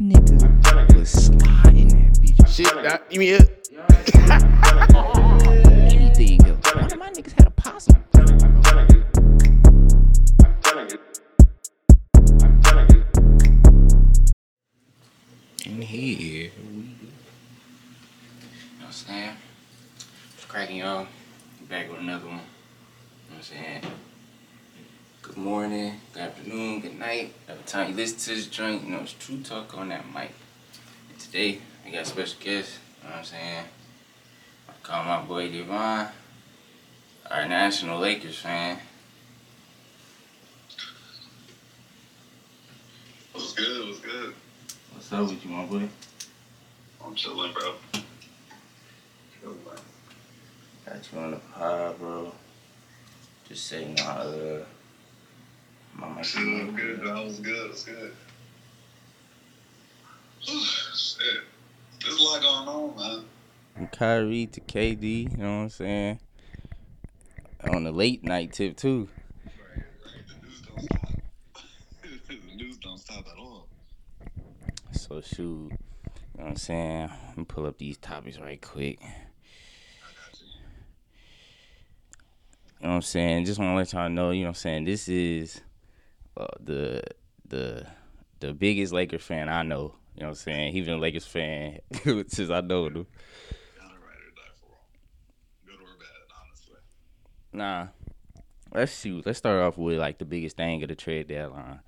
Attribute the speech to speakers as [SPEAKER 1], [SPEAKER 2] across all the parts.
[SPEAKER 1] Nigga was sliding that bitch.
[SPEAKER 2] Shit, you. mean
[SPEAKER 1] Anything morning, good afternoon, good night. Every time you listen to this joint, you know it's True Talk on that mic. And today, I got a special guest. You know what I'm saying? I call my boy Javon, our national Lakers fan.
[SPEAKER 3] What's good? What's good?
[SPEAKER 1] What's up with you, my boy?
[SPEAKER 3] I'm chilling, bro.
[SPEAKER 1] Got you on the pod, bro. Just saying, uh, my mic.
[SPEAKER 3] Shit, I'm good. That was good. That's good. Shit. There's a lot going on, man.
[SPEAKER 1] From Kyrie to KD, you know what I'm saying? On the late night tip, too.
[SPEAKER 3] Right, right. The news don't stop. the news don't stop at all.
[SPEAKER 1] So, shoot. You know what I'm saying? Let me pull up these topics right quick.
[SPEAKER 3] I got you.
[SPEAKER 1] You know what I'm saying? Just want to let y'all know, you know what I'm saying? This is uh, the the the biggest Lakers fan I know. You know what I'm saying? He's been a Lakers fan since I know him.
[SPEAKER 3] Gotta ride or die for wrong. Good or bad.
[SPEAKER 1] Nah. Let's shoot. Let's start off with like the biggest thing of the trade deadline.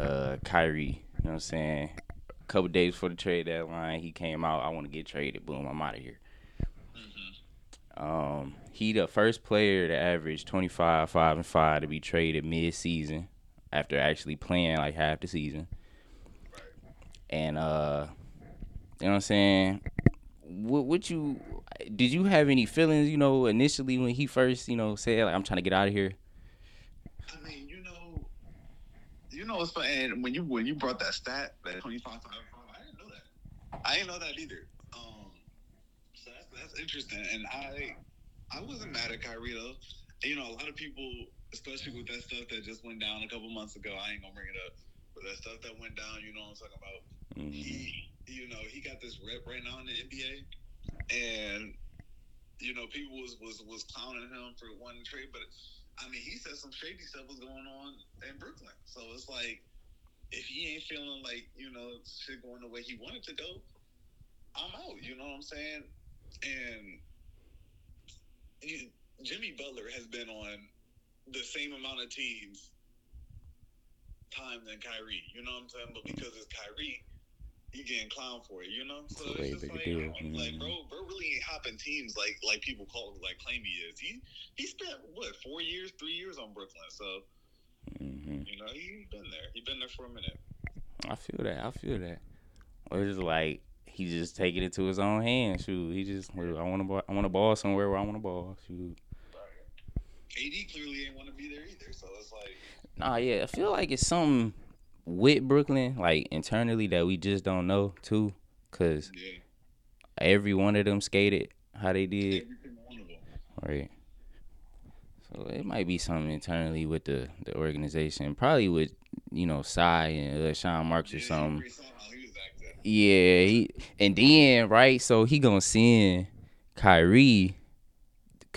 [SPEAKER 1] Uh Kyrie. You know what I'm saying? A couple days before the trade deadline, he came out, I want to get traded. Boom, I'm out of here. Um, he the first player to average 25, 5, and 5 to be traded mid season after actually playing like half the season. And uh you know what I'm saying? What you did you have any feelings, you know, initially when he first, you know, said like I'm trying to get out of here?
[SPEAKER 3] I mean, you know, you know what's funny? And when you when you brought that stat, that 25 5, I didn't know that. I didn't know that either. Um, so that's, that's interesting. And I I wasn't mad at Kyrie though. You know, a lot of people, especially with that stuff that just went down a couple months ago. I ain't gonna bring it up, but that stuff that went down, you know what I'm talking about.
[SPEAKER 1] Mhm.
[SPEAKER 3] He, you know, he got this rep right now in the NBA, and you know, people was was was clowning him for one trade, but I mean, he said some shady stuff was going on in Brooklyn. So it's like, if he ain't feeling like you know shit going the way he wanted to go, I'm out. You know what I'm saying? And Jimmy Butler has been on the same amount of teams time than Kyrie. You know what I'm saying? But because it's Kyrie, he getting clown for it. You know? So
[SPEAKER 1] It's a way
[SPEAKER 3] it's just like,
[SPEAKER 1] deal.
[SPEAKER 3] like bro, bro really ain't hopping teams like like people call like claim he is. He he spent what four years, three years on Brooklyn. So
[SPEAKER 1] Mhm.
[SPEAKER 3] you know he been there. He been there for a minute.
[SPEAKER 1] I feel that. I feel that. Or it's just like he just taking it to his own hands. Shoot, he just I want to I want to ball somewhere where I want to ball. Shoot.
[SPEAKER 3] KD clearly ain't want to be there either. So it's like
[SPEAKER 1] Nah, yeah, I feel like it's something with Brooklyn, like internally that we just don't know too, cause
[SPEAKER 3] yeah,
[SPEAKER 1] every one of them skated how they did,
[SPEAKER 3] every single one of them.
[SPEAKER 1] right? So it might be something internally with the the organization, probably with you know Tsai and uh, Sean Marks or something.
[SPEAKER 3] you already saw how he.
[SPEAKER 1] Yeah, he and then right, so he gonna send Kyrie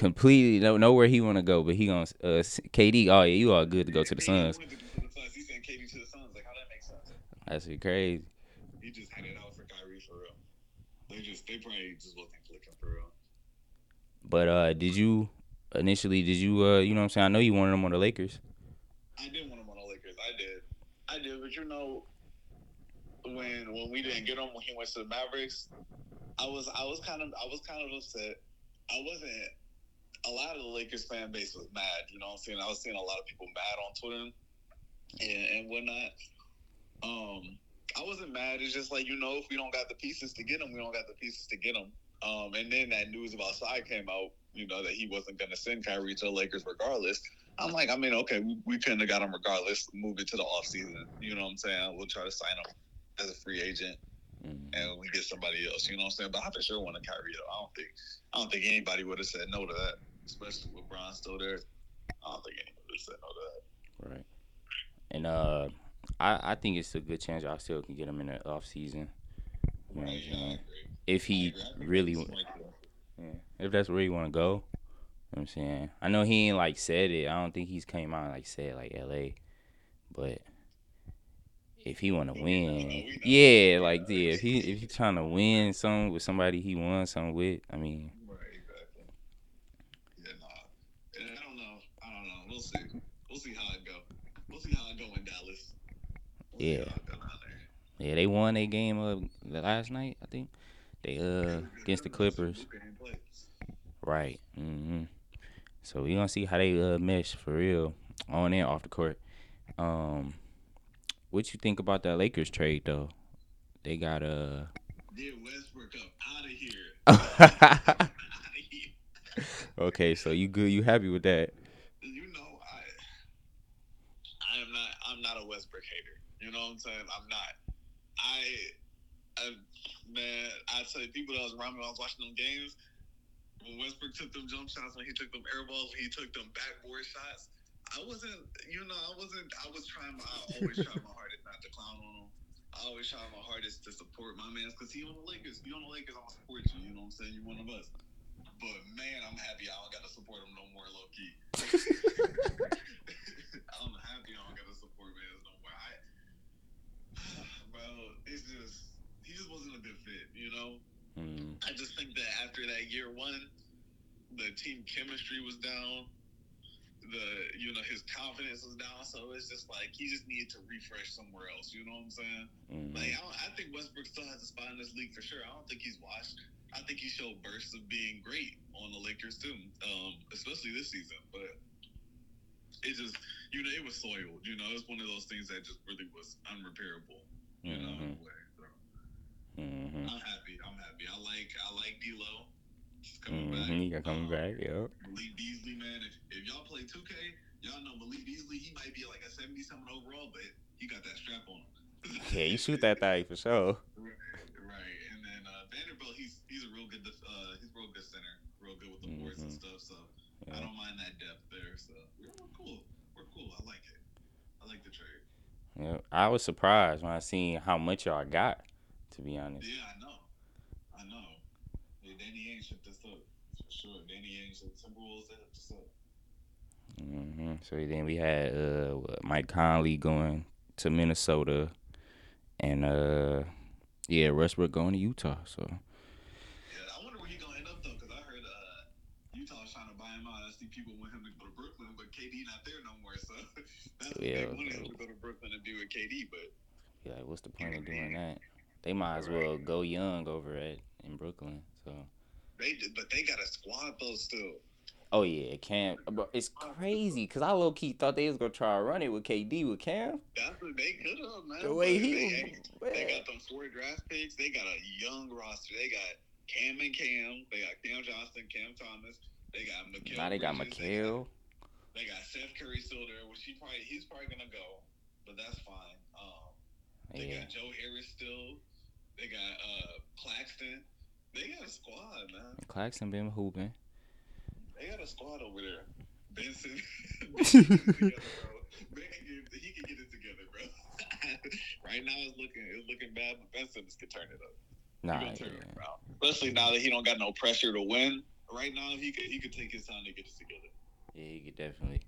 [SPEAKER 1] completely know, know where he wanna go, but he gonna uh, KD. Oh yeah, you all good to go to the Suns.
[SPEAKER 3] to go to the Suns. He sent KD to the Suns. Like how that makes sense?
[SPEAKER 1] That's crazy.
[SPEAKER 3] He just had it out for Kyrie for real. They just they probably just wasn't clicking for real.
[SPEAKER 1] But uh, did you initially? Did you uh, you know what I'm saying? I know you wanted him on the Lakers.
[SPEAKER 3] I did want him on the Lakers. I did. I did, but you know, when when we didn't get him when he went to the Mavericks, I was I was kind of I was kind of upset. I wasn't. A lot of the Lakers fan base was mad. You know what I'm saying? I was seeing a lot of people mad on Twitter and, and whatnot. Um, I wasn't mad. It's just like you know, if we don't got the pieces to get him, we don't got the pieces to get him. Um, and then that news about Tsai came out. You know that he wasn't going to send Kyrie to the Lakers regardless. I'm like, I mean, okay, we, we couldn't have got him regardless. Move it to the offseason. You know what I'm saying? We'll try to sign him as a free agent
[SPEAKER 1] Mhm.
[SPEAKER 3] and we get somebody else. You know what I'm saying? But I for sure want to Kyrie though. I don't think I don't think anybody would have said no to that, especially with Bron still there. I don't think anybody said no to that.
[SPEAKER 1] Right. And uh, I I think it's a good chance y'all still can get him in the off season. You know
[SPEAKER 3] Right, yeah, I agree.
[SPEAKER 1] If
[SPEAKER 3] I
[SPEAKER 1] he
[SPEAKER 3] agree. I think
[SPEAKER 1] really,
[SPEAKER 3] that's
[SPEAKER 1] wa-
[SPEAKER 3] smart, though.
[SPEAKER 1] yeah, if that's where he want to go. You know what I'm saying? I know he ain't like said it. I don't think he's came out and, like said like L.A. But if he want to
[SPEAKER 3] But we know,
[SPEAKER 1] win, yeah, like yeah, if he if he trying to win something with somebody he won something with, I mean,
[SPEAKER 3] Right, exactly. Yeah, nah. And I don't know. I don't know. We'll see. We'll see how it go. We'll see how it go in Dallas. We'll
[SPEAKER 1] Yeah.
[SPEAKER 3] how it go down there.
[SPEAKER 1] yeah, they won their game of uh last night. I think they uh against the Clippers. Right. Mm-hmm. So we gonna see how they uh mesh for real on and off the court. Um, what you think about that Lakers trade though? They got uh.
[SPEAKER 3] Get Westbrook up out of here. out of here.
[SPEAKER 1] okay, so you good? You happy with that?
[SPEAKER 3] You know, I I am not I'm not a Westbrook hater. You know what I'm saying? I'm not. I, I man, I tell you, people that was around me when I was watching them games, when Westbrook took them jump shots, when he took them air balls, when he took them backboard shots, I wasn't, you know, I wasn't, I was trying my, I always try my hardest not to clown on him. I always try my hardest to support my man because he on the Lakers. You on the Lakers, I'm gonna support you. You know what I'm saying? You're one of us. But man, I'm happy I don't got to support him no more, low key. I'm happy I don't got to support man no more. I, bro, it's just he just wasn't a good fit. You know,
[SPEAKER 1] Mm,
[SPEAKER 3] I just think that after that year one, the team chemistry was down. The you know his confidence was down, so it's just like he just needed to refresh somewhere else. You know what I'm saying?
[SPEAKER 1] mm,
[SPEAKER 3] Like I, don't, I think Westbrook still has a spot in this league for sure. I don't think he's washed. I think he showed bursts of being great on the Lakers too, um, especially this season. But it just, you know, it was soiled. You know, it's one of those things that just really was unrepairable. You know, in a way. So
[SPEAKER 1] hmm
[SPEAKER 3] I'm happy. I'm happy. I like I like D'Lo. He's coming back.
[SPEAKER 1] hmm You got coming
[SPEAKER 3] Um,
[SPEAKER 1] back, yo.
[SPEAKER 3] Malik Beasley, man. If, if y'all play 2K, y'all know Malik Beasley. He might be like a 70 something overall, but he got that strap on him.
[SPEAKER 1] Yeah, you shoot that thing for sure.
[SPEAKER 3] Right, right. And then uh, Vanderbilt, he's he's a real good uh, he's real good center, real good with the boards and
[SPEAKER 1] Mhm.
[SPEAKER 3] stuff. So I don't mind that depth there. So we're, we're cool. We're cool. I like it. I like the trade.
[SPEAKER 1] Yeah, I was surprised when I seen how much y'all got. To be honest,
[SPEAKER 3] Yeah, I know. I know. Yeah, Danny Ainge this up for sure. Danny Ainge, the Timberwolves, us up.
[SPEAKER 1] hmm So then we had uh Mike Conley going to Minnesota, and uh yeah, Westbrook going to Utah. So
[SPEAKER 3] Yeah, I wonder where he gonna end up though, because I heard uh, Utah's trying to buy him out. I see people want him to go to Brooklyn, but KD not there no more. So that's what
[SPEAKER 1] Yeah,
[SPEAKER 3] they uh,
[SPEAKER 1] wanted
[SPEAKER 3] to go to Brooklyn and be with KD. But
[SPEAKER 1] yeah, like, what's the point of doing that? They might as well go young over at in Brooklyn. So
[SPEAKER 3] they did, but they got a squad though still.
[SPEAKER 1] oh yeah, Cam, But it's crazy because I low key thought they was gonna try to run it with KD with Cam.
[SPEAKER 3] That's what they could have, man.
[SPEAKER 1] The way he
[SPEAKER 3] they,
[SPEAKER 1] was,
[SPEAKER 3] they got them four draft picks. They got a young roster. They got Cam and Cam. They got Cam Johnson, Cam Thomas. They got Mikal.
[SPEAKER 1] Now they got. Mikal.
[SPEAKER 3] They got Seth Curry still there, which he probably he's probably gonna go, but that's fine. Um, they
[SPEAKER 1] Yeah,
[SPEAKER 3] got Joe Harris still. They got uh Claxton. They got a squad, man.
[SPEAKER 1] Claxton been hooping.
[SPEAKER 3] They got a squad over there. Benson. Benson together, can he can get it together, bro. right now it's looking it's looking bad, but Benson can turn it up.
[SPEAKER 1] Nah,
[SPEAKER 3] it
[SPEAKER 1] yeah.
[SPEAKER 3] around. Especially now that he don't got no pressure to win. Right now he could he could take his time to get it together.
[SPEAKER 1] Yeah, he could definitely.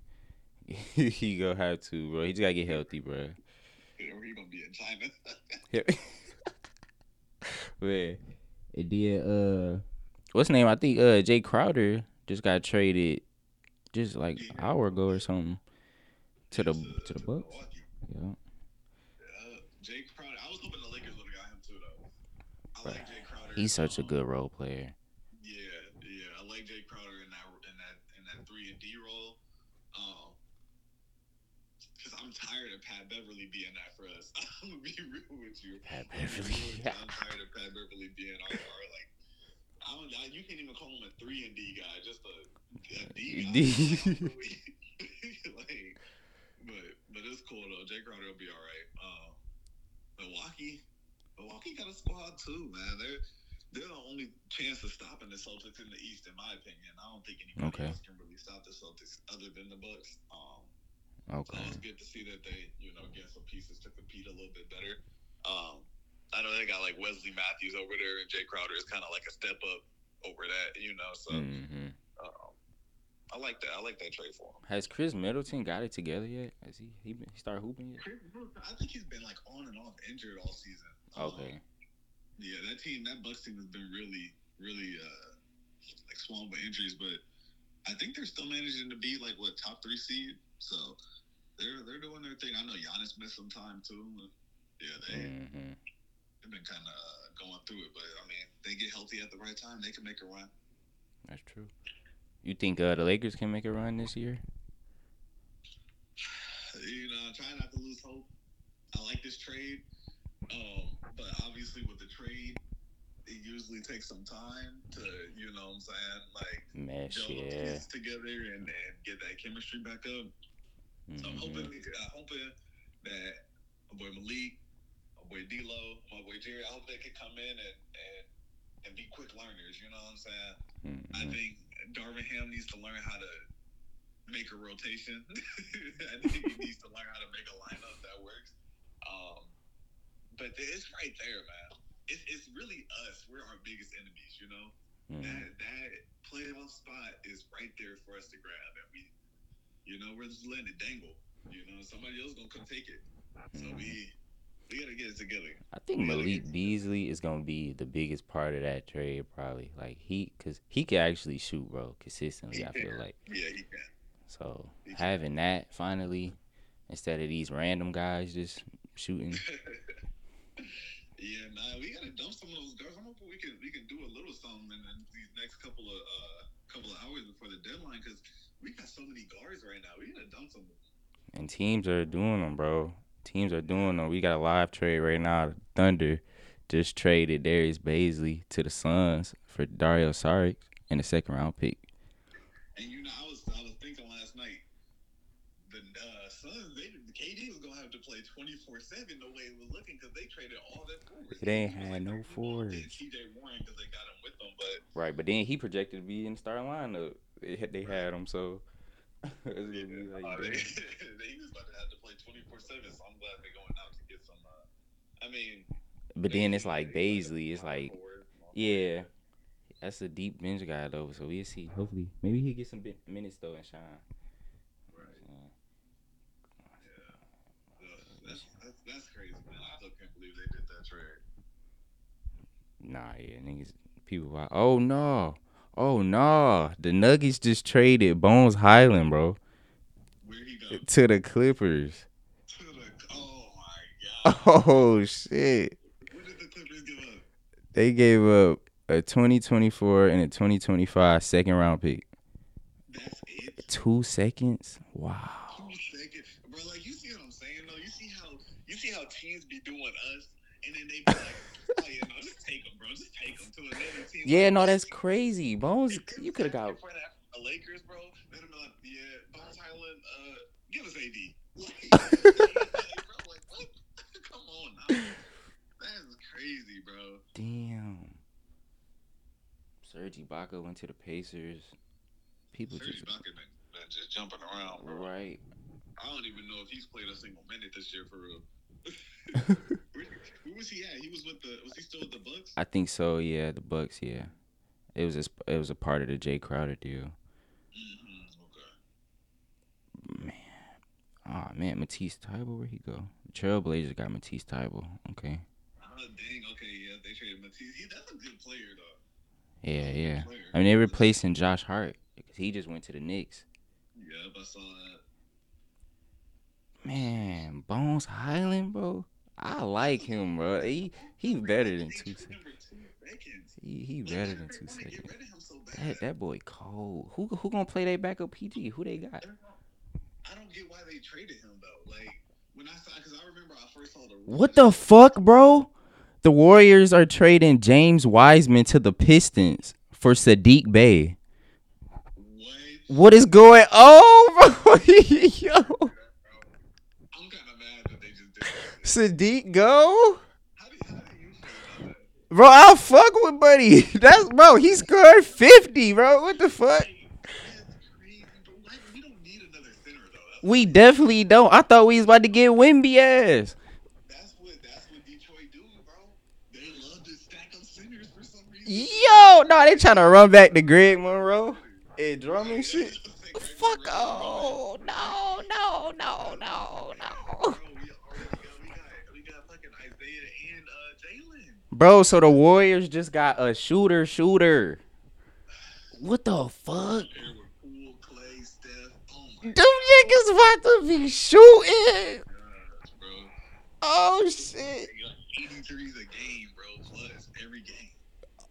[SPEAKER 1] he gonna have to, bro. He just gotta get healthy, bro.
[SPEAKER 3] Or he gonna be in China.
[SPEAKER 1] Man, it did. Uh, what's his name? I think uh Jay Crowder just got traded, just like an hour ago or something, to the to the Bucks. Yeah.
[SPEAKER 3] Uh, Jay Crowder. I was hoping the Lakers would have got him too, though. I like Jay Crowder.
[SPEAKER 1] He's such a
[SPEAKER 3] Um,
[SPEAKER 1] good role player.
[SPEAKER 3] Yeah, yeah. I like Jay Crowder in that in that in that three and D role. Um, because I'm tired of Pat Beverley being that for us. I'm gonna be real with you.
[SPEAKER 1] Pat
[SPEAKER 3] I'm gonna be
[SPEAKER 1] Beverley.
[SPEAKER 3] real with you. I'm tired of Pat Beverley being our, our like. I don't. I, you can't even call him a three and D guy. Just a, a D guy.
[SPEAKER 1] D.
[SPEAKER 3] like, but but it's cool though. Jay Crowder will be all right. Um, Milwaukee, Milwaukee got a squad too, man. They're they're the only chance of stopping the Celtics in the East, in my opinion. I don't think anybody
[SPEAKER 1] Okay.
[SPEAKER 3] else can really stop the Celtics other than the Bucks. Um,
[SPEAKER 1] Okay.
[SPEAKER 3] So it's good to see that they, you know, get some pieces to compete a little bit better. Um, I know they got like Wesley Matthews over there, and Jay Crowder is kind of like a step up over that, you know. So
[SPEAKER 1] hmm
[SPEAKER 3] um, I like that. I like that trade for him.
[SPEAKER 1] Has Khris Middleton got it together yet? Has he he, been, he started hooping yet?
[SPEAKER 3] Chris I think he's been like on and off injured all season. Um,
[SPEAKER 1] Okay.
[SPEAKER 3] Yeah, that team, that Bucks team has been really, really uh like swamped by injuries, but I think they're still managing to be like what top three seed. So they're they're doing their thing. I know Giannis missed some time too. Yeah, they
[SPEAKER 1] hmm
[SPEAKER 3] they've been kind of going through it, but I mean, they get healthy at the right time, they can make a run.
[SPEAKER 1] That's true. You think uh, the Lakers can make a run this year?
[SPEAKER 3] You know, try not to lose hope. I like this trade, um, but obviously with the trade, it usually takes some time to, you know, what I'm saying, like
[SPEAKER 1] Mesh, yeah.
[SPEAKER 3] together and, and get that chemistry back up. So I'm hoping,
[SPEAKER 1] Mhm.
[SPEAKER 3] I'm hoping that my boy Malik, my boy D'Lo, my boy Jerry, I hope they can come in and, and and be quick learners. You know what I'm saying? I
[SPEAKER 1] Mhm.
[SPEAKER 3] think Darvin Ham needs to learn how to make a rotation. I think he needs to learn how to make a lineup that works. Um, but it's right there, man. It's, it's really us. We're our biggest enemies. You know
[SPEAKER 1] Mhm.
[SPEAKER 3] that that playoff spot is right there for us to grab, and we, you know, we're just letting it dangle. You know, somebody else gonna come take it. So we we gotta get it together.
[SPEAKER 1] I think
[SPEAKER 3] we
[SPEAKER 1] Malik Beasley is gonna be the biggest part of that trade, probably. Like he, cause he can actually shoot, bro, consistently. I feel like
[SPEAKER 3] Yeah, he can.
[SPEAKER 1] so
[SPEAKER 3] He can.
[SPEAKER 1] having that finally instead of these random guys just shooting.
[SPEAKER 3] yeah, nah, we gotta dump some of those guys. I'm hoping we can we can do a little something in, in these next couple of uh couple of hours before the deadline because we got so many guards right now. We gotta dump some.
[SPEAKER 1] And teams are doing them, bro. Teams are doing them. We got a live trade right now. Thunder just traded Darius Bazley to the Suns for Dario Saric and a second round pick.
[SPEAKER 3] And you know, I was I was thinking last night, the uh, Suns, they KD was gonna have to play twenty four seven the way it was looking because they traded all their forwards.
[SPEAKER 1] It ain't had no
[SPEAKER 3] "We
[SPEAKER 1] forwards."
[SPEAKER 3] TJ Warren because they got him with them, but
[SPEAKER 1] Right, but then he projected to be in the starting lineup. They, had- they had him, so it's gonna be like,
[SPEAKER 3] uh, they, they was about to have to play twenty four seven. So I'm glad they're going out to get some. Uh, I mean,
[SPEAKER 1] But then it's like Bazley. It's like, yeah, that's a deep bench guy though. So we'll see. Hopefully, maybe he get some bit- minutes though and shine.
[SPEAKER 3] Right.
[SPEAKER 1] Uh,
[SPEAKER 3] Yeah. That's, that's that's crazy, man. I still can't believe they did that trade.
[SPEAKER 1] Nah, yeah, niggas, people. Wow. Oh no, oh no, the Nuggets just traded Bones Hyland, bro,
[SPEAKER 3] Where he go?
[SPEAKER 1] to the Clippers.
[SPEAKER 3] To the, oh my god.
[SPEAKER 1] Oh shit,
[SPEAKER 3] What did the Clippers give up?
[SPEAKER 1] they gave up a 2024 and a 2025 second round pick.
[SPEAKER 3] That's it.
[SPEAKER 1] Two seconds. Wow.
[SPEAKER 3] Two seconds, bro. Like you see what I'm saying, though. You see how you see how teams be doing us, and then they be like, "Oh yeah, no, just take them,
[SPEAKER 1] Yeah,
[SPEAKER 3] Like,
[SPEAKER 1] no, that's crazy. Bones, you could have got.
[SPEAKER 3] that Lakers, bro. They'd like, "Yeah, Bones Hyland, uh, give us AD." Like, like, bro, like what? Come on now. That is crazy, bro.
[SPEAKER 1] Damn. Serge Ibaka went to the Pacers. People
[SPEAKER 3] Serge
[SPEAKER 1] just
[SPEAKER 3] Ibaka been, been just jumping around, bro.
[SPEAKER 1] right.
[SPEAKER 3] I don't even know if he's played a single minute this year for real. where, was he at? He was with the. Was he still with the Bucks?
[SPEAKER 1] I think so. Yeah, the Bucks. Yeah, it was a, it was a part of the Jay Crowder deal.
[SPEAKER 3] Mm-hmm. Okay.
[SPEAKER 1] Man, oh man, Matisse Thybulle, where he go? The Trailblazers got Matisse Thybulle. Okay.
[SPEAKER 3] Oh dang. Okay. Yeah, they traded Matisse. He, that's a good player though.
[SPEAKER 1] Yeah, yeah.
[SPEAKER 3] Player.
[SPEAKER 1] I mean, they're replacing Josh Hart because he just went to the Knicks.
[SPEAKER 3] Yep, I saw that.
[SPEAKER 1] Man, Bones Hyland, bro. I like him, bro. He he better than two seconds.
[SPEAKER 3] him for.
[SPEAKER 1] He he better than two seconds.
[SPEAKER 3] rid of him so bad?
[SPEAKER 1] That that boy cold. Who who gonna play their backup PG? Who they got?
[SPEAKER 3] I don't get why they traded him though. Like when I saw, because I remember I first saw the.
[SPEAKER 1] What the fuck, bro? The Warriors are trading James Wiseman to the Pistons for Saddiq Bey.
[SPEAKER 3] What?
[SPEAKER 1] What is going on, bro? Yo,
[SPEAKER 3] I'm kind of mad that they just did that.
[SPEAKER 1] Saddiq go,
[SPEAKER 3] How do, how do you feel about go.
[SPEAKER 1] bro. I'll fuck with Buddy. That's bro. He scored fifty, bro. What the fuck?
[SPEAKER 3] Like, that's crazy, but why, we don't need another center though.
[SPEAKER 1] We definitely don't. I thought we was about to get Wemby ass.
[SPEAKER 3] That's what that's what Detroit do, bro. They love to stack up centers for some reason.
[SPEAKER 1] Yo, no, they trying to run back to Greg Monroe and Drummond shit. Fuck oh no no no no no.
[SPEAKER 3] Bro,
[SPEAKER 1] so the Warriors just got a shooter shooter. What the fuck?
[SPEAKER 3] There were Poole, Clay, Steph. Oh
[SPEAKER 1] Them niggas about to be shooting. Oh shit.
[SPEAKER 3] They got 83s a game, bro, plus every game.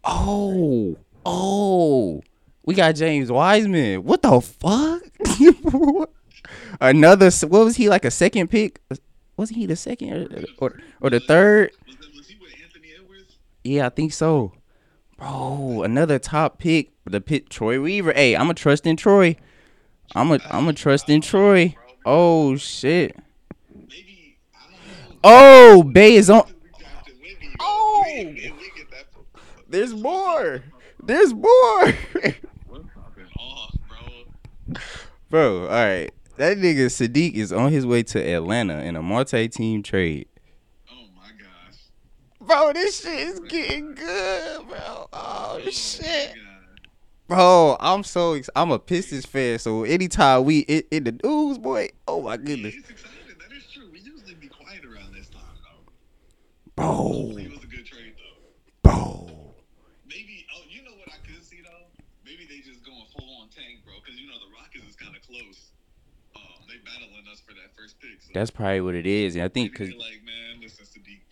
[SPEAKER 1] Oh. Oh. We got James Wiseman. What the fuck? Another what was he like a second pick? Wasn't he the second or or, or the third?
[SPEAKER 3] Was, that, was he with Anthony Edwards?
[SPEAKER 1] Yeah, I think so. Bro, another top pick, the pick Troy Weaver. Hey, I'm a trust in Troy. I'm a I'm a trust in Troy. Oh shit. Oh, Bey is on. Oh. There's more. There's more.
[SPEAKER 3] Bro,
[SPEAKER 1] all right. That nigga Saddiq is on his way to Atlanta in a multi-team trade.
[SPEAKER 3] My gosh.
[SPEAKER 1] Bro, this shit is getting good, bro. Oh shit. Bro, I'm so ex- I'm a Pistons fan, so anytime we in, in the news, boy, oh my goodness,
[SPEAKER 3] it's exciting. That is true. We usually be quiet around this time, though.
[SPEAKER 1] bro,
[SPEAKER 3] Hopefully, it was a good trade, though.
[SPEAKER 1] bro.
[SPEAKER 3] Maybe. Oh, you know what I could see though? Maybe they just going full on tank, bro. Because you know the Rockets is kind of close. Um, they battling us for that first pick. So
[SPEAKER 1] That's probably what it is, and I think because
[SPEAKER 3] like, man, listen, Saddiq,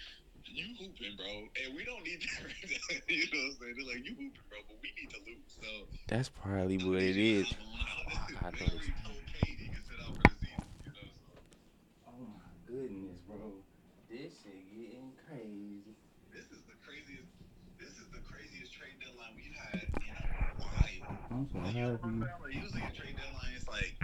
[SPEAKER 3] you hooping, bro, and we don't need that. you know what I'm saying? They're like, you hooping, bro, but we need to lose. So
[SPEAKER 1] that's probably
[SPEAKER 3] I
[SPEAKER 1] what
[SPEAKER 3] need
[SPEAKER 1] it
[SPEAKER 3] you
[SPEAKER 1] is.
[SPEAKER 3] to hop on out.
[SPEAKER 1] Fuck, I
[SPEAKER 3] They
[SPEAKER 1] thought it
[SPEAKER 3] already told Kate he can sit out for the season. You know.
[SPEAKER 1] Oh my goodness, bro, this shit getting crazy.
[SPEAKER 3] This is the craziest. This is the craziest trade deadline we've had in a while.
[SPEAKER 1] I'm so
[SPEAKER 3] Like, you know
[SPEAKER 1] happy.
[SPEAKER 3] I'm? Like, usually a trade deadline is like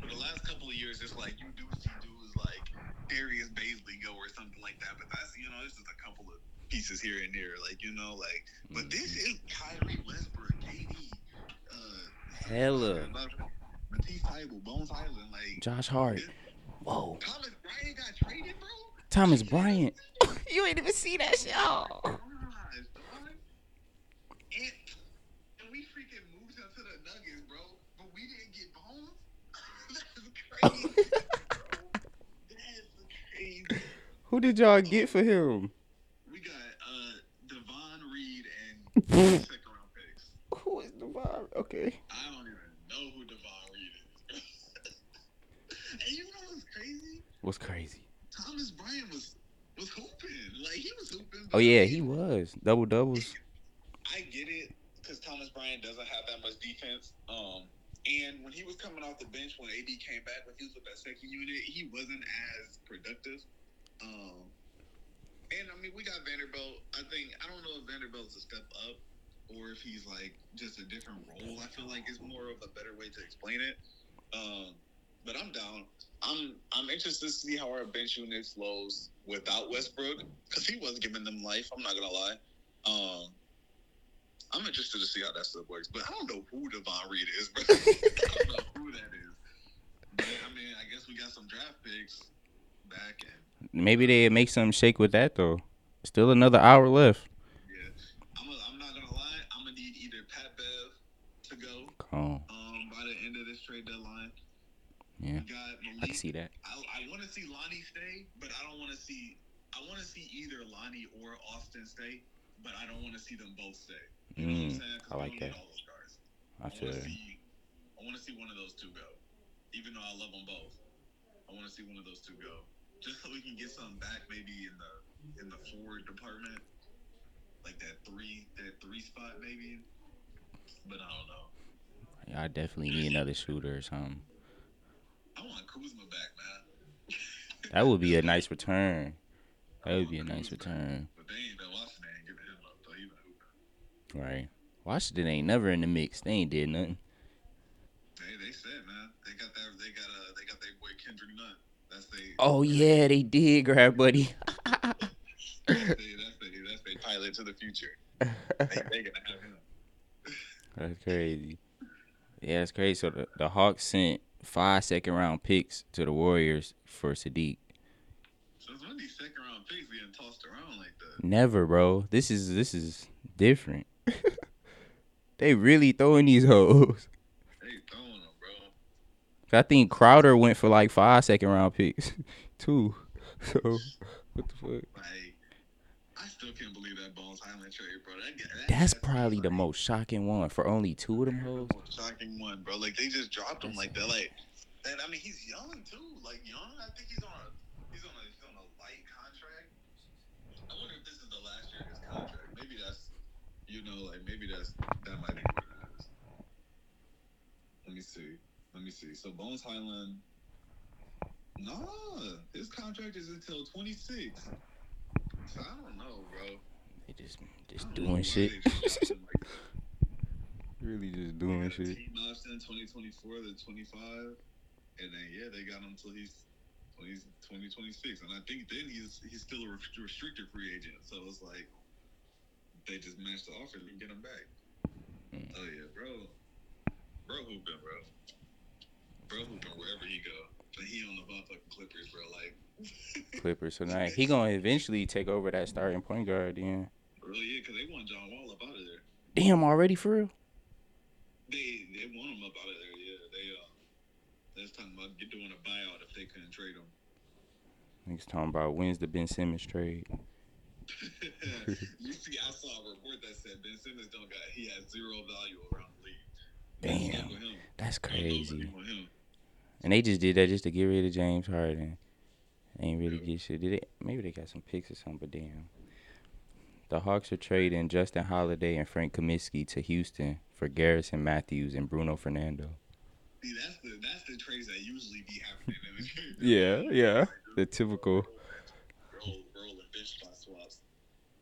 [SPEAKER 3] for the last couple of years, it's like you do see dudes like Darius Bazley go or something like that. But that's you know, it's just a couple of pieces here and there. Like you know, like but this is Kyrie Westbrook, KD, uh,
[SPEAKER 1] Hella.
[SPEAKER 3] Matisse Thybulle, Bones Hyland, like
[SPEAKER 1] Josh Hart. Whoa,
[SPEAKER 3] Thomas Bryant got traded, bro.
[SPEAKER 1] Thomas Bryant. you ain't even see that shit. Oh.
[SPEAKER 3] Gosh. And, and we freaking moved him to the Nuggets, bro. But we didn't get Bones. That's crazy. That's crazy.
[SPEAKER 1] Who did y'all get for him?
[SPEAKER 3] We got uh Davon Reed and second round picks.
[SPEAKER 1] Who is vibe? Okay.
[SPEAKER 3] I don't even know who Davon Reed is. and you know what's crazy?
[SPEAKER 1] What's crazy?
[SPEAKER 3] Thomas Bryant was was hooping. Like he was hooping.
[SPEAKER 1] Oh yeah, he was double doubles.
[SPEAKER 3] I get it because Thomas Bryant doesn't have that much defense. Um, and when he was coming off the bench when AD came back, when he was with that second unit, he wasn't as productive. Um, and I mean, we got Vanderbilt. I think I don't know if Vanderbilt's a step up or if he's like just a different role. I feel like it's more of a better way to explain it. Um, but I'm down. I'm I'm interested to see how our bench unit flows without Westbrook because he was giving them life. I'm not gonna lie. Um, I'm interested to see how that stuff works, but I don't know who Davon Reed is, bro. I don't know who that is. But I mean, I guess we got some draft picks back, and
[SPEAKER 1] Maybe they make something shake with that though. Still another hour left.
[SPEAKER 3] yeah, I'm, a, I'm not gonna lie. I'm gonna need either Pat Bev to go
[SPEAKER 1] Oh,
[SPEAKER 3] um by the end of this trade deadline.
[SPEAKER 1] yeah. I can see that.
[SPEAKER 3] I, I want to see Lonnie stay, but I don't want to see. I want to see either Lonnie or Austin stay, but I don't want to see them both stay. You know what I'm
[SPEAKER 1] Mm, I like that.
[SPEAKER 3] need all those guys.
[SPEAKER 1] I
[SPEAKER 3] I
[SPEAKER 1] feel
[SPEAKER 3] want to
[SPEAKER 1] it.
[SPEAKER 3] see. I want to see one of those two go, even though I love them both. I want to see one of those two go, just so we can get something back, maybe in the in the forward department, like that three that three spot maybe. But I don't know.
[SPEAKER 1] Yeah, I definitely need another shooter or something.
[SPEAKER 3] I want Kuzma back, man.
[SPEAKER 1] That would be a nice return. That would be a nice return.
[SPEAKER 3] But they ain't been watching that and giving him up, though. He been hooping.
[SPEAKER 1] Right. Washington ain't never in the mix. They ain't did nothing.
[SPEAKER 3] They they said, man, they got that. They got uh, they got their boy Kendrick Nunn. That's they.
[SPEAKER 1] Oh yeah, they did grab buddy.
[SPEAKER 3] That's they, that's they, that's they pilot to the future. They, they gonna have him.
[SPEAKER 1] That's crazy. Yeah, it's crazy. So the, the Hawks sent five second round picks to the Warriors for Saddiq.
[SPEAKER 3] Since when these second round picks being tossed around like that?
[SPEAKER 1] Never, bro. This is this is different. they really throwing these hoes.
[SPEAKER 3] They throwing them, bro.
[SPEAKER 1] I think Crowder went for like five second round picks, too. So what the fuck?
[SPEAKER 3] Like, I still can't believe that Bones Hyland trade, bro. That, that
[SPEAKER 1] That's
[SPEAKER 3] that's
[SPEAKER 1] probably the most shocking one for only two of them hoes.
[SPEAKER 3] shocking one, bro. Like they just dropped him like that. Like, and I mean he's young too. Like young, I think he's on a he's on a he's on a light contract. I wonder if this is the last year of his contract. Maybe that's you know like maybe that's that might be what it is. Let me see. Let me see. So Bones Hyland. Nah, his contract is until 26. So I don't know, bro.
[SPEAKER 1] They just just
[SPEAKER 3] I don't know
[SPEAKER 1] doing shit.
[SPEAKER 3] they just dropped like
[SPEAKER 1] really just
[SPEAKER 3] They
[SPEAKER 1] doing
[SPEAKER 3] got a
[SPEAKER 1] shit.
[SPEAKER 3] Team option 2024 to 25, and then yeah, they got him till he's 20, 2026, and I think then he's he's still a restricted free agent. So it's like they just match the offer and get him back.
[SPEAKER 1] Mm.
[SPEAKER 3] Oh yeah, bro, bro hooping, bro, bro hooping wherever he go. But he on the motherfucking Clippers, bro. Like
[SPEAKER 1] Clippers. So now he gonna eventually take over that starting point guard. Then
[SPEAKER 3] really, yeah, because they want John Wall up out of there.
[SPEAKER 1] damn, already for real.
[SPEAKER 3] They they want him up out of there. Yeah, they uh, they was talking about get doing a buyout if they couldn't trade him.
[SPEAKER 1] Niggas talking about when's the Ben Simmons trade.
[SPEAKER 3] you see, I saw a report that said Ben Simmons don't got he has zero value around the league.
[SPEAKER 1] Damn,
[SPEAKER 3] Fuck with him.
[SPEAKER 1] that's crazy. And they just did that just to get rid of James Harden. They ain't really get shit. Did they? Maybe they got some picks or something, but damn. The Hawks are trading Justin Holiday and Frank Kaminsky to Houston for Garrison Matthews and Bruno Fernando.
[SPEAKER 3] See, that's the that's the trades that usually be happening. In the
[SPEAKER 1] Yeah, yeah. The typical.
[SPEAKER 3] roll, roll and bench spot swaps.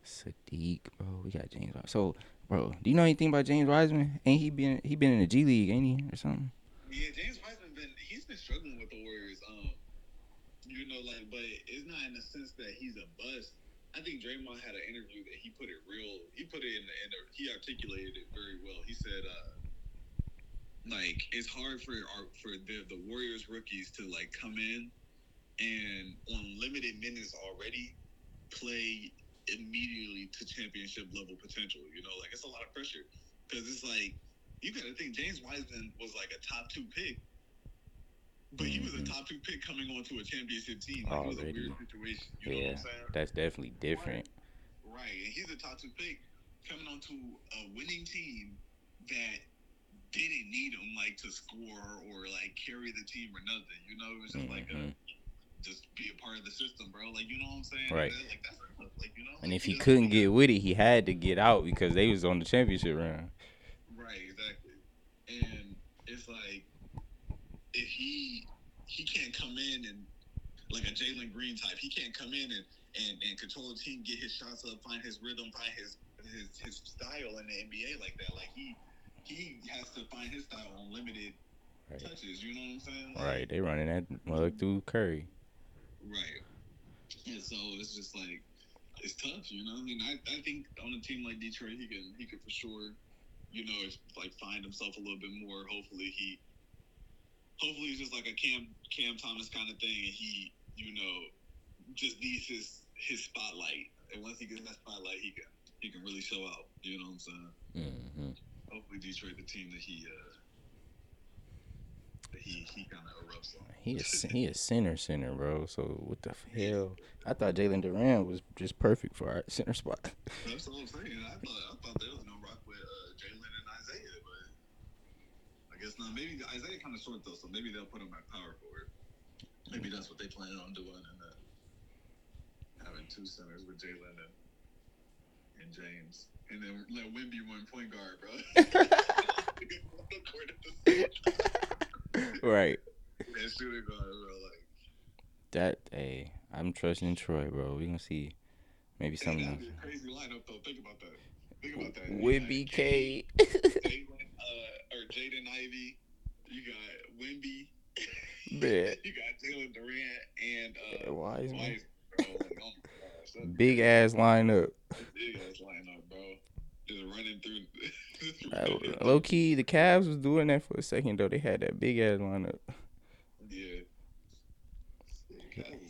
[SPEAKER 1] Saddiq, bro. We got James. So, bro, do you know anything about James Wiseman? Ain't he been he been in the G League, ain't he, or something?
[SPEAKER 3] Yeah, James Wiseman been he's been struggling with the Warriors. Um, you know, like, but it's not in the sense that he's a bust. I think Draymond had an interview that he put it real. He put it in the, the he articulated it very well. He said, uh, like, it's hard for our for the the Warriors rookies to like come in and on limited minutes already play immediately to championship level potential. You know, like it's a lot of pressure because it's like you got to think James Wiseman was like a top two pick, but he was a
[SPEAKER 1] Mhm.
[SPEAKER 3] top two pick coming onto a championship team. Like, it was a
[SPEAKER 1] Already.
[SPEAKER 3] weird situation. You know
[SPEAKER 1] Yeah.
[SPEAKER 3] what I'm saying?
[SPEAKER 1] That's definitely different.
[SPEAKER 3] Right, and he's a top two pick coming onto a winning team that didn't need him like to score or like carry the team or nothing. You know, it was just like a
[SPEAKER 1] Mhm.
[SPEAKER 3] just be a part of the system, bro. Like you know what I'm saying?
[SPEAKER 1] Right.
[SPEAKER 3] Like that's like you know.
[SPEAKER 1] And if he couldn't get with it, he had to get out because they was on the championship run.
[SPEAKER 3] Right, exactly. And it's like if he he can't come in and like a Jalen Green type, he can't come in and, and, and control the team, get his shots up, find his rhythm, find his his his style in the NBA like that. Like he he has to find his style on limited
[SPEAKER 1] Right.
[SPEAKER 3] touches. You know what I'm saying? Like,
[SPEAKER 1] Right, they running that mug through Curry.
[SPEAKER 3] Right. And so it's just like it's tough, you know. I, mean? I I think on a team like Detroit, he can he could for sure, you know, it's like find himself a little bit more. Hopefully he, hopefully he's just like a Cam Cam Thomas kind of thing, and he, you know, just needs his his spotlight. And once he gets that spotlight, he can he can really show out. You know what I'm saying?
[SPEAKER 1] hmm
[SPEAKER 3] Hopefully Detroit, the team that he uh that he he kind of erupts on.
[SPEAKER 1] He is he is center center, bro. So what the hell? I thought Jalen Duren was just perfect for our center spot.
[SPEAKER 3] That's what I'm saying. I thought I thought they was gonna rock with uh, Jalen and Isaiah, but I guess not. Maybe Isaiah kind of short though, so maybe they'll put him at power forward. Maybe that's what they plan on doing, and uh, having two centers with Jalen and and James, and then let Wemby run point guard, bro.
[SPEAKER 1] right.
[SPEAKER 3] and shooting guard, bro. Like
[SPEAKER 1] That hey, I'm trusting Troy, bro. We gonna see maybe something
[SPEAKER 3] that'd
[SPEAKER 1] else.
[SPEAKER 3] be a crazy lineup though. Think about that. Think about that.
[SPEAKER 1] With
[SPEAKER 3] You got
[SPEAKER 1] BK.
[SPEAKER 3] Jalen, uh, or Jaden Ivey. You got
[SPEAKER 1] Wemby.
[SPEAKER 3] You got Jalen Duren and uh,
[SPEAKER 1] yeah,
[SPEAKER 3] Wise. Wise bro. Like, oh gosh,
[SPEAKER 1] big ass lineup.
[SPEAKER 3] Big ass lineup, bro. Just running through.
[SPEAKER 1] Uh, low key, the Cavs was doing that for a second though. They had that big ass lineup.
[SPEAKER 3] Yeah.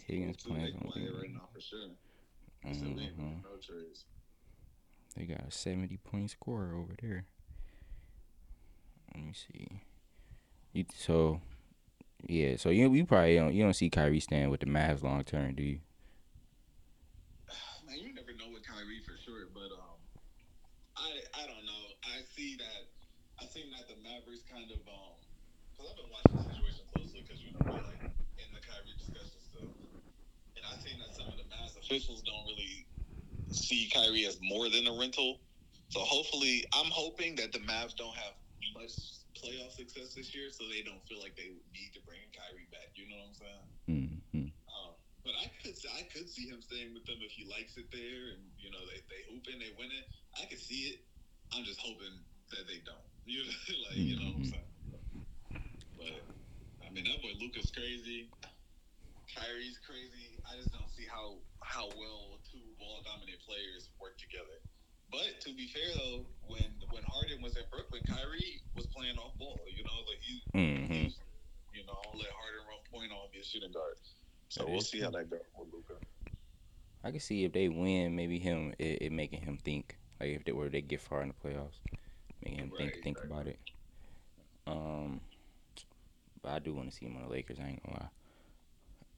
[SPEAKER 3] Higgins
[SPEAKER 1] playing
[SPEAKER 3] right now for sure. Mm-hmm.
[SPEAKER 1] They got a seventy point scorer over there. Let me see. You so yeah, so you you probably don't you don't see Kyrie staying with the Mavs long term, do you?
[SPEAKER 3] Man, you never know with Kyrie for sure, but um, I I don't know. I see that I seen that the Mavericks kind of um, because I've been watching the situation closely because you know we're like in the Kyrie discussion stuff, and I seen that some of the Mavs officials don't really see Kyrie as more than a rental. So hopefully, I'm hoping that the Mavs don't have much playoff success this year, so they don't feel like they need to bring Kyrie back. You know what I'm saying?
[SPEAKER 1] Mm-hmm.
[SPEAKER 3] Um, but I could I could see him staying with them if he likes it there, and you know they they hooping, they winning. I could see it. I'm just hoping that they don't. You know, like you know what I'm saying. But I mean that boy Luka's crazy. Kyrie's crazy. I just don't see how how well two ball dominant players work together. But to be fair though, when when Harden was at Brooklyn, Kyrie was playing off ball. You know, like he
[SPEAKER 1] Mm-hmm.
[SPEAKER 3] you know, I'll let Harden run point on be a shooting guard. So
[SPEAKER 1] That
[SPEAKER 3] we'll
[SPEAKER 1] is
[SPEAKER 3] see how that goes with Luka.
[SPEAKER 1] I can see if they win, maybe him it, it making him think. Like if they were they get far in the playoffs, making him think think
[SPEAKER 3] right.
[SPEAKER 1] about it. Um, but I do want to see him on the Lakers. I ain't gonna lie.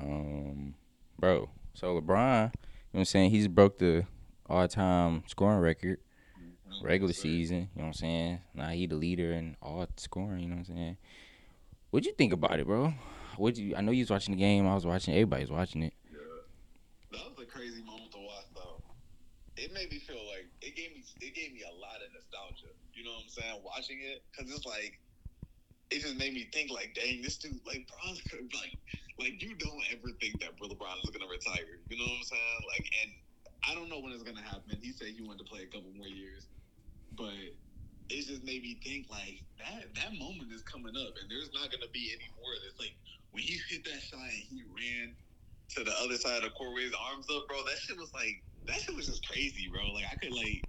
[SPEAKER 1] Um, bro. So LeBron, you know what I'm saying? He's broke the all-time scoring record mm-hmm.
[SPEAKER 3] regular
[SPEAKER 1] season. You know what I'm saying? Now he the leader in all scoring. You know what I'm saying? What'd you think about it, bro? What you? I know you was watching the game. I was watching. Everybody's watching it.
[SPEAKER 3] Yeah. That was a crazy moment to watch, though. It made me feel like it gave me it gave me a lot of nostalgia. You know what I'm saying? Watching it, cause it's like it just made me think like, dang, this dude like Bron's like like you don't ever think that LeBron is gonna retire. You know what I'm saying? Like, and I don't know when it's gonna happen. He said he wanted to play a couple more years, but it just made me think like that that moment is coming up, and there's not gonna be any more. It's like when he hit that shot and he ran to the other side of the court with his arms up, bro. That shit was like that shit was just crazy, bro. Like I could like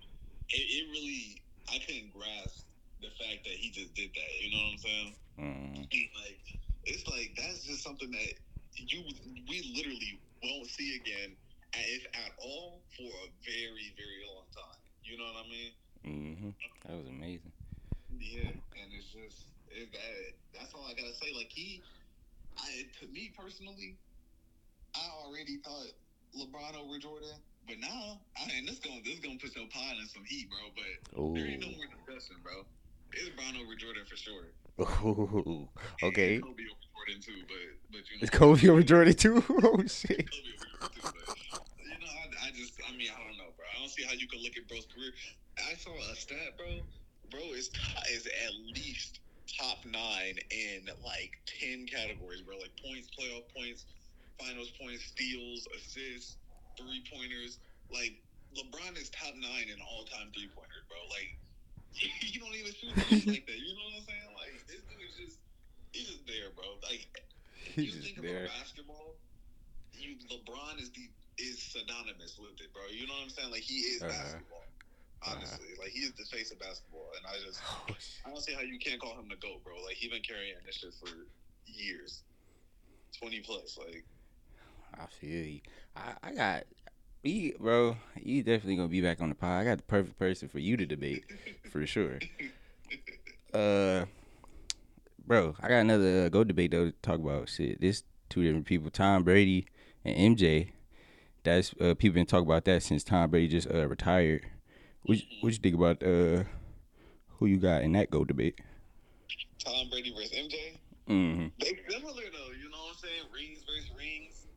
[SPEAKER 3] it, it really I couldn't grasp the fact that he just did that. You know what I'm saying?
[SPEAKER 1] Mm,
[SPEAKER 3] Like it's like that's just something that you we literally won't see again, if at all, for a very very long time. You know what I mean?
[SPEAKER 1] hmm That was amazing.
[SPEAKER 3] Yeah, and it's just it, that. That's all I gotta say. Like he, I to me personally, I already thought LeBron over Jordan, but now, I mean, this gonna this gonna put your pot in some heat, bro. But
[SPEAKER 1] Ooh.
[SPEAKER 3] there ain't no more discussion, bro. It's Bron over Jordan for sure.
[SPEAKER 1] Ooh. Okay.
[SPEAKER 3] And Kobe over Jordan too, but but you know,
[SPEAKER 1] Is Kobe over Jordan too? oh shit.
[SPEAKER 3] Kobe over Jordan too, but you know, I, I just, I mean, I don't know, bro. I don't see how you can look at bro's career. I saw a stat, bro. Bro is is at least top nine in like ten categories, bro. Like points, playoff points, finals points, steals, assists, three pointers. Like LeBron is top nine in all time three pointers, bro. Like you don't even shoot like that. You know what I'm saying? Like this dude is just he's just there, bro. Like
[SPEAKER 1] He's
[SPEAKER 3] you think
[SPEAKER 1] there.
[SPEAKER 3] about basketball, you LeBron is the is synonymous with it, bro. You know what I'm saying? Like he is
[SPEAKER 1] Uh-huh.
[SPEAKER 3] basketball. Honestly, like he is the face of basketball, and I just
[SPEAKER 1] Oh.
[SPEAKER 3] I don't see how you can't call him the goat, bro. Like he been carrying this shit for years, twenty plus. Like
[SPEAKER 1] I feel you. I, I got you, bro. You definitely gonna be back on the pod. I got the perfect person for you to debate, for sure. Uh, bro, I got another uh, goat debate though to talk about. Shit, this two different people, Tom Brady and MJ. That's uh, people been talking about that since Tom Brady just uh, retired. What you- what you think about uh who you got in that goat debate?
[SPEAKER 3] Tom Brady versus MJ,
[SPEAKER 1] Mm-hmm.
[SPEAKER 3] they similar though. You know what I'm saying? Rings versus rings,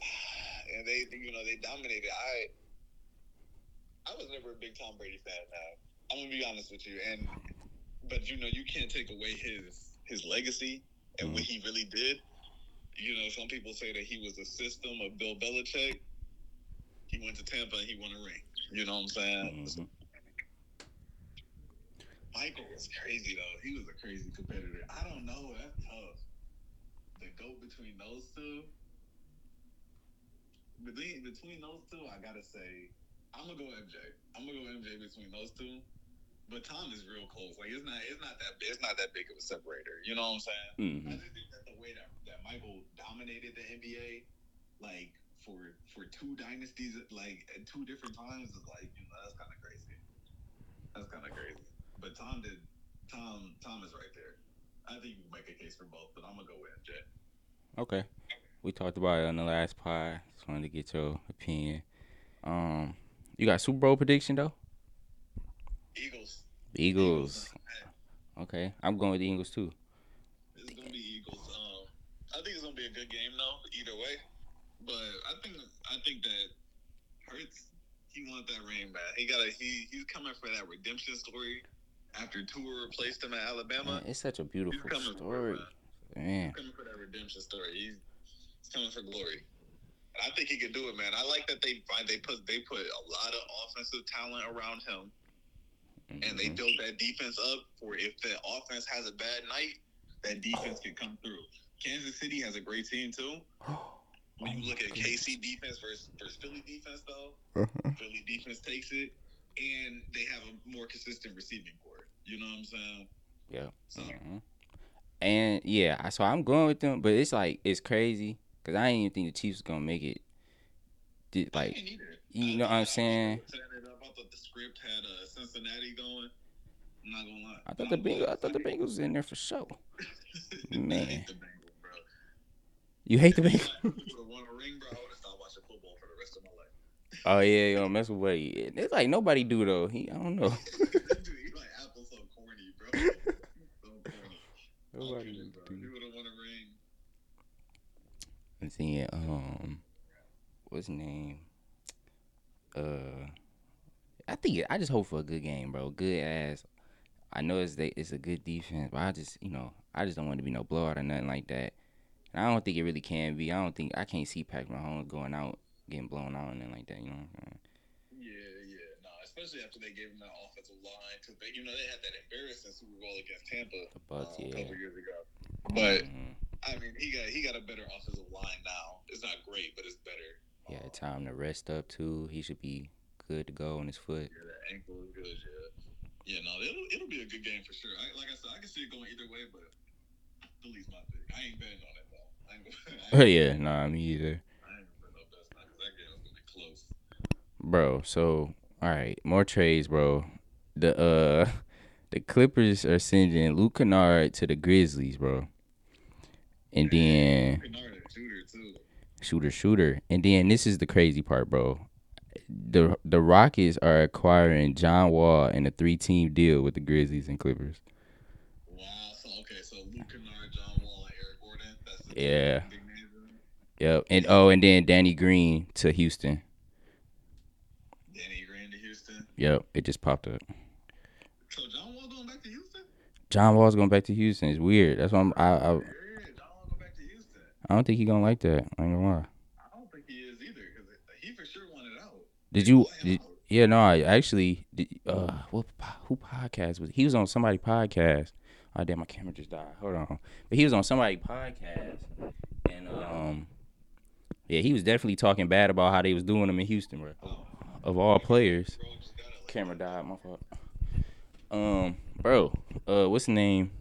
[SPEAKER 3] and they you know they dominated. I I was never a big Tom Brady fan. Now I'm gonna be honest with you, and but you know you can't take away his his legacy and what he really did. You know, some people say that he was a system of Bill Belichick. He went to Tampa and he won a ring. You know what I'm saying?
[SPEAKER 1] Mhm.
[SPEAKER 3] Michael was crazy though. He was a crazy competitor. I don't know. That's tough. The go between those two. Between between those two, I gotta say, I'm gonna go MJ. I'm gonna go MJ between those two. But Tom is real close. Like it's not it's not that it's not that big of a separator. You know what I'm saying? I
[SPEAKER 1] Mm-hmm.
[SPEAKER 3] Just think that way that, that Michael dominated the NBA like for for two dynasties, like at two different times, is like you know that's kind of crazy. That's kind of crazy. But Tom did. Tom Tom is right there. I think you can make a case for both, but I'm gonna go with MJ.
[SPEAKER 1] Okay. We talked about it on the last pod. Just wanted to get your opinion. Um, you got Super Bowl prediction though?
[SPEAKER 3] Eagles.
[SPEAKER 1] Eagles. Okay, I'm going with the Eagles too.
[SPEAKER 3] It's gonna be Eagles. I think it's gonna be a good game though, either way. But I think I think that Hurts he want that ring back. He got a he he's coming for that redemption story after Tua replaced him at Alabama.
[SPEAKER 1] Man, it's such a beautiful
[SPEAKER 3] for
[SPEAKER 1] story.
[SPEAKER 3] it, man. He's coming for that redemption story. He's, he's coming for glory. And I think he can do it, man. I like that they find they put they put a lot of offensive talent around him, and they
[SPEAKER 1] Mhm.
[SPEAKER 3] build that defense up for if the offense has a bad night, that defense can come through. Kansas City has a great team too. When you
[SPEAKER 1] Oh
[SPEAKER 3] look at KC defense versus, versus Philly defense, though,
[SPEAKER 1] Uh-huh.
[SPEAKER 3] Philly defense takes it, and they have a more consistent receiving corps. You know what I'm saying?
[SPEAKER 1] Yeah.
[SPEAKER 3] So
[SPEAKER 1] Mhm. And yeah, so I'm going with them, but it's like it's crazy because I didn't even think the Chiefs was gonna make it. Did,
[SPEAKER 3] I
[SPEAKER 1] like
[SPEAKER 3] didn't either.
[SPEAKER 1] you
[SPEAKER 3] I-
[SPEAKER 1] know what
[SPEAKER 3] I-
[SPEAKER 1] I'm saying?
[SPEAKER 3] I, setting. I thought the script had uh, Cincinnati going. I'm not gonna lie.
[SPEAKER 1] I thought the Bengals. I thought the Bengals was in there for sure. Man.
[SPEAKER 3] I hate the Bengals, bro.
[SPEAKER 1] You hate the
[SPEAKER 3] If
[SPEAKER 1] Bengals?
[SPEAKER 3] I would have won a ring, bro. I would have stopped watching football for the rest of my life.
[SPEAKER 1] Oh yeah, you don't mess with Buddy. It's like nobody do though. He I don't know.
[SPEAKER 3] Dude, you like Apple so corny, bro. So corny.
[SPEAKER 1] Nobody
[SPEAKER 3] I'll get
[SPEAKER 1] do.
[SPEAKER 3] He would have won a ring.
[SPEAKER 1] And then um, what's his name? Uh, I think I just hope for a good game, bro. Good ass. I know it's they, it's a good defense, but I just you know I just don't want to be no blowout or nothing like that. And I don't think it really can be. I don't think I can't see Patrick Mahomes going out getting blown out and then like that. You know. What I'm saying?
[SPEAKER 3] Yeah, yeah, no, especially after they gave him that offensive line because they, you know, they had that embarrassing Super Bowl against Tampa
[SPEAKER 1] The Bucks,
[SPEAKER 3] uh, a couple years ago. But
[SPEAKER 1] Mhm.
[SPEAKER 3] I mean, he got he got a better offensive line now. It's not great, but it's better.
[SPEAKER 1] Yeah, had time to rest up too. He should be good to go on his foot.
[SPEAKER 3] Yeah, that ankle is good. Yeah, yeah, no, it'll it'll be a good game for sure. I, like I said, I can see it going either way, but Philly's my pick. I ain't betting on it though. I ain't,
[SPEAKER 1] Oh yeah, nah, me either.
[SPEAKER 3] I ain't betting no best now 'cause that game was gonna be close.
[SPEAKER 1] bro. So all right, more trades, bro. The uh, the Clippers are sending Luke Kennard to the Grizzlies, bro. And then
[SPEAKER 3] shooter too.
[SPEAKER 1] shooter, shooter, and then this is the crazy part, bro. The the Rockets are acquiring John Wall in a three team deal with the Grizzlies and Clippers.
[SPEAKER 3] Wow. So okay, so Luke Kennard, John Wall, and Eric Gordon. That's the
[SPEAKER 1] Yeah.
[SPEAKER 3] big names. in it.
[SPEAKER 1] Yep, and oh, and then Danny Green to Houston.
[SPEAKER 3] Danny Green to Houston.
[SPEAKER 1] Yep, it just popped up.
[SPEAKER 3] So John Wall going back to Houston?
[SPEAKER 1] John Wall's going back to Houston. It's weird. That's why I'm, I, I
[SPEAKER 3] Yeah, John Wall go back to Houston.
[SPEAKER 1] I don't think he gonna like that. I ain't gonna lie.
[SPEAKER 3] I don't think he is either because he for sure wanted out.
[SPEAKER 1] Did you? Did, yeah, no. I actually. Did, uh, what? Who podcast was? He was on somebody podcast. Oh damn, my camera just died. Hold on. But he was on somebody podcast, and um, yeah, he was definitely talking bad about how they was doing him in Houston, bro. Of all players,
[SPEAKER 3] Bro, just got it like
[SPEAKER 1] camera died. My fault. Um, bro. Uh, what's the name?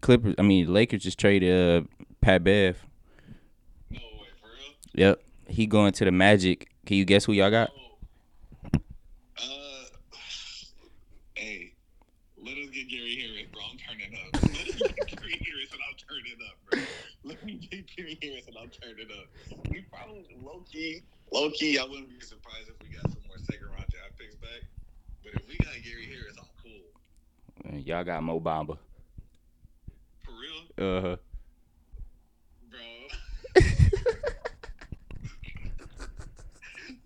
[SPEAKER 1] Clippers. I mean, Lakers just traded uh Pat Bev.
[SPEAKER 3] No way, for real?
[SPEAKER 1] Yep. He going to the Magic. Can you guess who y'all got?
[SPEAKER 3] Oh. Uh, hey, let us get Gary Harris, bro. I'm turning up. Let us get Gary Harris and I'll turn it up, bro. Let me Gary Harris and I'll turn it up. We probably low key, low key. I wouldn't be surprised if we got some more second round draft picks back. But if we got Gary Harris, I'm cool.
[SPEAKER 1] Uh, Y'all got Mo Bamba.
[SPEAKER 3] For real,
[SPEAKER 1] Uh huh.
[SPEAKER 3] bro.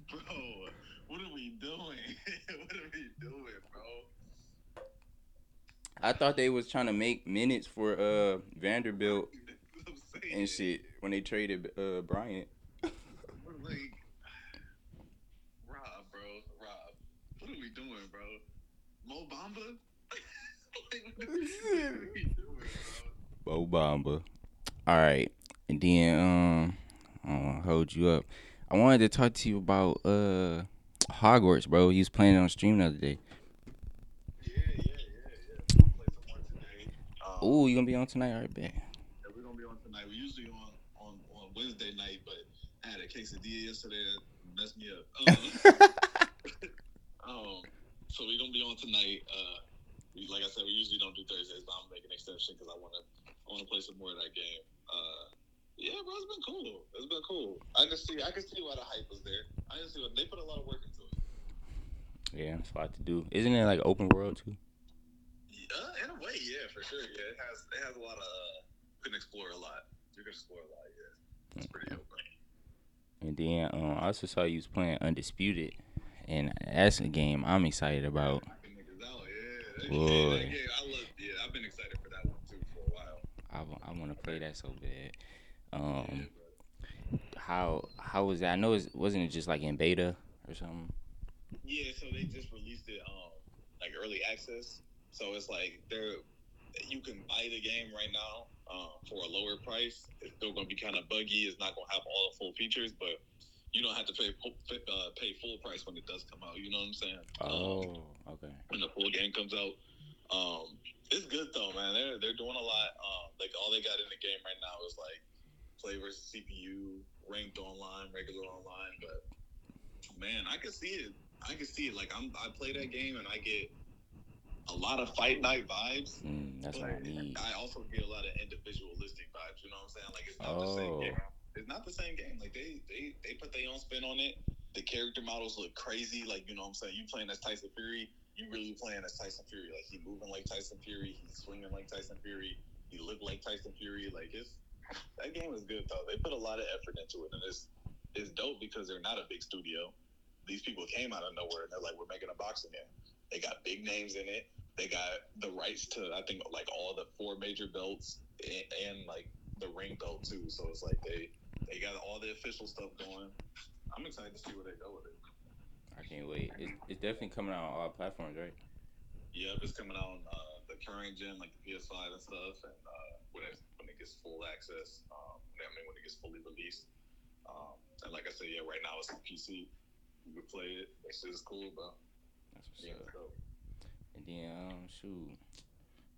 [SPEAKER 3] bro, what are we doing? what are we doing, bro?
[SPEAKER 1] I thought they was trying to make minutes for uh Vanderbilt. And shit when they traded uh Bryant.
[SPEAKER 3] We're like, Rob, bro, Rob, what are we doing, bro? Mo Bamba? like, what are we, what are we doing, bro?
[SPEAKER 1] Mo Bamba. All right, and then um, I don't wanna hold you up. I wanted to talk to you about uh Hogwarts, bro. He was playing on stream the other day.
[SPEAKER 3] Yeah, yeah, yeah, yeah. Play some more today. Um,
[SPEAKER 1] Ooh, you gonna be on tonight? All right, bet.
[SPEAKER 3] We're gonna be on tonight. We usually on on on Wednesday night, but I had a quesadilla yesterday that messed me up. Um, um, so we're gonna be on tonight. Uh, we, like I said, we usually don't do Thursdays, but I'm making an exception because I want to, I want to play some more of that game. Uh, yeah, bro, it's been cool. It's been cool. I can see, I can see why the hype was there. I can see what they put a lot of work into it.
[SPEAKER 1] Yeah, it's a lot to do. Isn't it like open world too?
[SPEAKER 3] Uh, in a way, yeah, for sure. Yeah, it has, it has a lot of. Uh, can explore a lot. You can explore a lot. Yeah, it's pretty open.
[SPEAKER 1] And then um, I also saw you was playing Undisputed, and that's a game I'm excited about.
[SPEAKER 3] Knocking niggas out, yeah.
[SPEAKER 1] Boy.
[SPEAKER 3] game, I love. Yeah, I've been excited for that one too for a while.
[SPEAKER 1] I, I want to play that so bad. Um, how how was that? I know it wasn't it just like in beta or something.
[SPEAKER 3] Yeah, so they just released it um like early access. So it's like they're you can buy the game right now um, for a lower price. It's still going to be kind of buggy. It's not going to have all the full features, but you don't have to pay uh, pay full price when it does come out. You know what I'm saying? Um,
[SPEAKER 1] Oh, okay.
[SPEAKER 3] when the full game comes out. Um, it's good though, man. They're they're doing a lot. Um, like all they got in the game right now is like play versus CPU, ranked online, regular online. But man, I can see it. I can see it. Like I'm, I play that game and I get a lot of fight night vibes.
[SPEAKER 1] Mm, that's what I need.
[SPEAKER 3] I also get a lot of individualistic vibes. You know what I'm saying? Like it's not the same
[SPEAKER 1] Oh.
[SPEAKER 3] game. It's not the same game. Like they they they put their own spin on it. The character models look crazy. Like you know what I'm saying? You playing as Tyson Fury, you really playing as Tyson Fury. Like he moving like Tyson Fury. He's swinging like Tyson Fury. He look like Tyson Fury. Like it's that game is good though. They put a lot of effort into it, and it's it's dope because they're not a big studio. These people came out of nowhere and they're like, we're making a boxing game. They got big names in it. They got the rights to I think like all the four major belts and, and like the ring belt too. So it's like they they got all the official stuff going. I'm excited to see where they go with it.
[SPEAKER 1] I can't wait. It's, it's definitely coming out on all platforms, right?
[SPEAKER 3] Yeah, it's coming out on uh, the current gen, like the PS5 and stuff, and uh, when it when it gets full access, um, I mean when it gets fully released. Um, and like I said, yeah, right now it's on PC. You can play it. That shit is cool, bro.
[SPEAKER 1] That's what's
[SPEAKER 3] Yeah,
[SPEAKER 1] up.
[SPEAKER 3] it's dope.
[SPEAKER 1] And then um, shoot,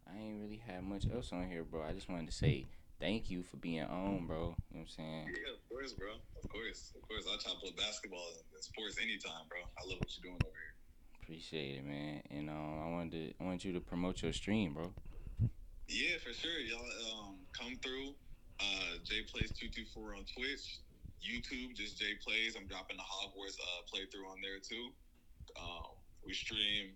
[SPEAKER 1] I ain't really had much else on here, bro. I just wanted to say thank you for being on, bro. You know what I'm saying?
[SPEAKER 3] Yeah, of course, bro. Of course, of course. I'll chop up basketball and sports anytime, bro. I love what you're doing over here.
[SPEAKER 1] Appreciate it, man. And um, I wanted to, I want you to promote your stream, bro.
[SPEAKER 3] Yeah, for sure. Y'all um, come through. Uh, Jay Plays two two four on Twitch, YouTube, just Jay Plays. I'm dropping the Hogwarts uh, playthrough on there too. Um, we stream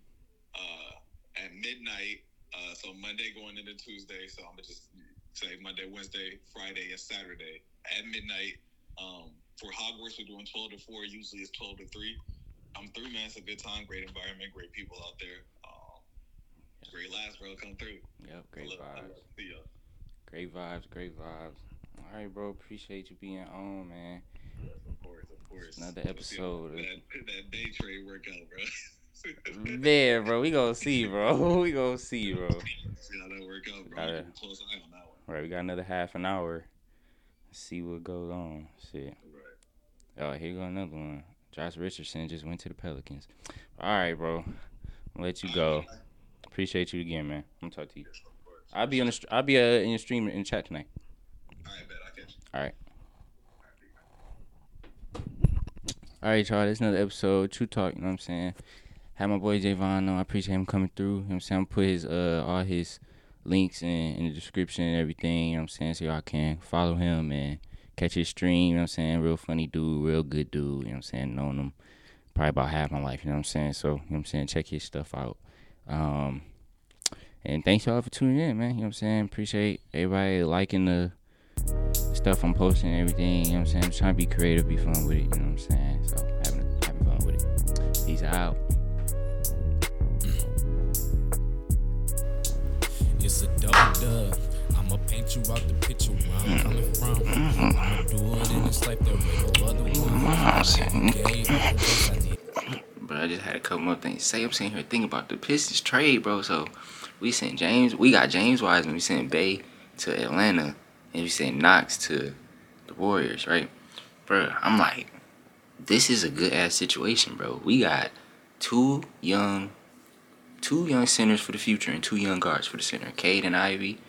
[SPEAKER 3] uh, at midnight. Uh, so Monday going into Tuesday. So I'm gonna just say Monday, Wednesday, Friday, and Saturday at midnight. Um, for Hogwarts, we're doing 12 to 4. Usually it's 12 to 3. I'm through, man. It's a good time, great environment, great people out there. Um, great laughs, bro. Come through.
[SPEAKER 1] Yep, great
[SPEAKER 3] love-
[SPEAKER 1] vibes.
[SPEAKER 3] see y'all.
[SPEAKER 1] Great vibes, great vibes. All right, bro. Appreciate you being on, man.
[SPEAKER 3] Yes, of course, of course.
[SPEAKER 1] Another episode.
[SPEAKER 3] That, that day trade workout, bro.
[SPEAKER 1] Man, bro, we gonna see, bro. We gonna see, bro.
[SPEAKER 3] See how that work out, bro.
[SPEAKER 1] Gotta-
[SPEAKER 3] close eye on that one.
[SPEAKER 1] All right, we got another half an hour. See what goes on. Shit.
[SPEAKER 3] Right.
[SPEAKER 1] Oh, here go another one. Josh Richardson just went to the Pelicans. All right, bro. I'll let you go. Appreciate you again, man. I'm gonna talk to you. I'll be on the. I'll be uh, in your stream in chat tonight.
[SPEAKER 3] All right, bet. I catch you.
[SPEAKER 1] All right. All right, y'all. This is another episode. True Talk. You know what I'm saying? Had my boy Javon on. I appreciate him coming through. You know I'm saying? I'm put his uh all his links in, in the description and everything. You know what I'm saying? So y'all can follow him and catch his stream. You know what I'm saying? Real funny dude, real good dude. You know what I'm saying? Known him probably about half my life. You know what I'm saying? So you know what I'm saying? Check his stuff out. Um, and thanks y'all for tuning in, man. You know what I'm saying? Appreciate everybody liking the stuff I'm posting and everything. You know what I'm saying? I'm trying to be creative, be fun with it. You know what I'm saying? So having having fun with it. Peace out.
[SPEAKER 4] It's a double dub. I'ma paint you out the picture where I'm coming from. I'ma do it in this life that way no other one.
[SPEAKER 1] But I just had a couple more things to say. I'm sitting here thinking about the Pistons trade, bro. So we sent James, we got James Wiseman, we sent Bey to Atlanta, and we sent Knox to the Warriors, right? Bro, I'm like, this is a good ass situation, bro. We got two young, two young centers for the future and two young guards for the center. Cade and Ivey,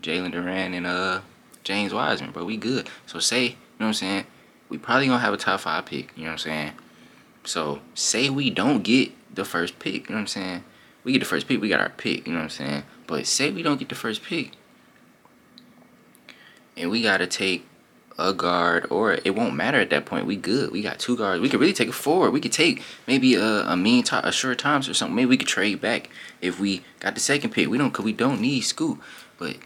[SPEAKER 1] Jalen Duren and uh James Wiseman, bro. We good. So say, you know what I'm saying? we probably gonna have a top five pick. You know what I'm saying? So say we don't get the first pick. You know what I'm saying? We get the first pick, we got our pick. You know what I'm saying? But say we don't get the first pick, and we gotta take a guard, or it won't matter at that point. We good. We got two guards. We could really take a forward. We could take maybe a, Amen Thompson, a short times or something. Maybe we could trade back if we got the second pick. We don't, cause we don't need Scoot. But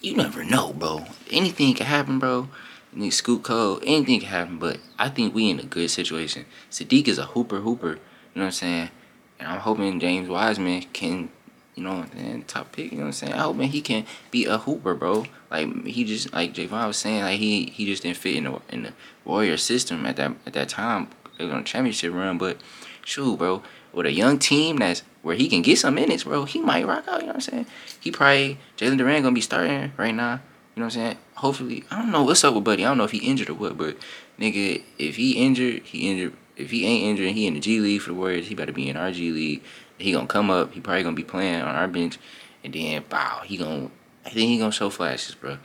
[SPEAKER 1] you never know, bro. Anything can happen, bro. You need Scoot code. Anything can happen. But I think we in a good situation. Saddiq is a hooper, hooper. You know what I'm saying? And I'm hoping James Wiseman can you know, and top pick, you know what I'm saying? I hope man he can be a hooper, bro. Like he just like Javon was saying, like he he just didn't fit in the in the Warrior system at that at that time. They were on a championship run, but shoot, bro, with a young team that's where he can get some minutes, bro, he might rock out. You know what I'm saying? He probably Jalen Duren gonna be starting right now. You know what I'm saying? Hopefully, I don't know what's up with Buddy. I don't know if he injured or what, but nigga, if he injured, he injured. If he ain't injured, he in the G League for the Warriors. He better be in our G League. He gonna come up. He probably gonna be playing on our bench, and then wow, he gonna. I think he gonna show flashes, bro.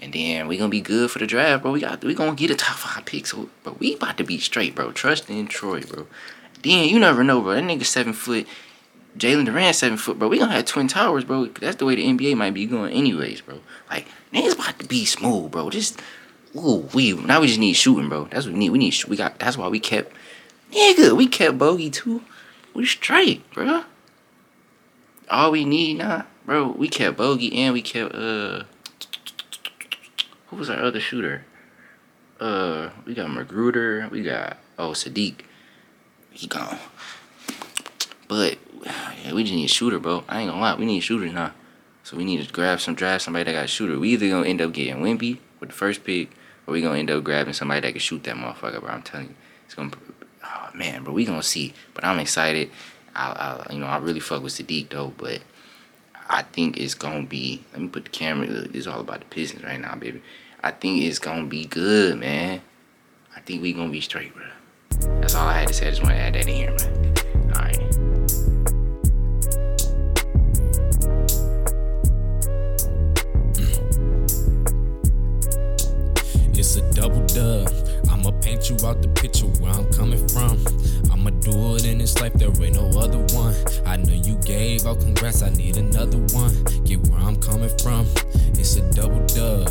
[SPEAKER 1] And then we gonna be good for the draft, bro. We got we gonna get a top five pick, so but we about to be straight, bro. Trust in Troy, bro. Then you never know, bro. That nigga seven foot. Jalen Duren seven foot, bro. We gonna have twin towers, bro. That's the way the NBA might be going, anyways, bro. Like niggas about to be smooth, bro. Just ooh, we now we just need shooting, bro. That's what we need. We need we got. That's why we kept nigga. We kept Bogey too. We straight, bro. All we need now, bro. We kept Bogey and we kept uh. Who was our other shooter? Uh, we got Magruder. We got oh Saddiq. He gone. But yeah, we just need a shooter, bro. I ain't gonna lie, we need shooters now. So we need to grab some draft somebody that got a shooter. We either gonna end up getting Wemby with the first pick, or we gonna end up grabbing somebody that can shoot that motherfucker, bro. I'm telling you, it's gonna. Oh man, bro, we gonna see. But I'm excited. I, I you know, I really fuck with Saddiq though, but I think it's gonna be. Let me put the camera. This is all about the Pistons right now, baby. I think it's gonna be good, man. I think we gonna be straight, bro. That's all I had to say. I just want to add that in here, man. All right.
[SPEAKER 4] It's a double dub. I'ma paint you out the picture where I'm coming from. I'ma do it in this life, there ain't no other one. I know you gave out congrats, I need another one. Get where I'm coming from. It's a double dub.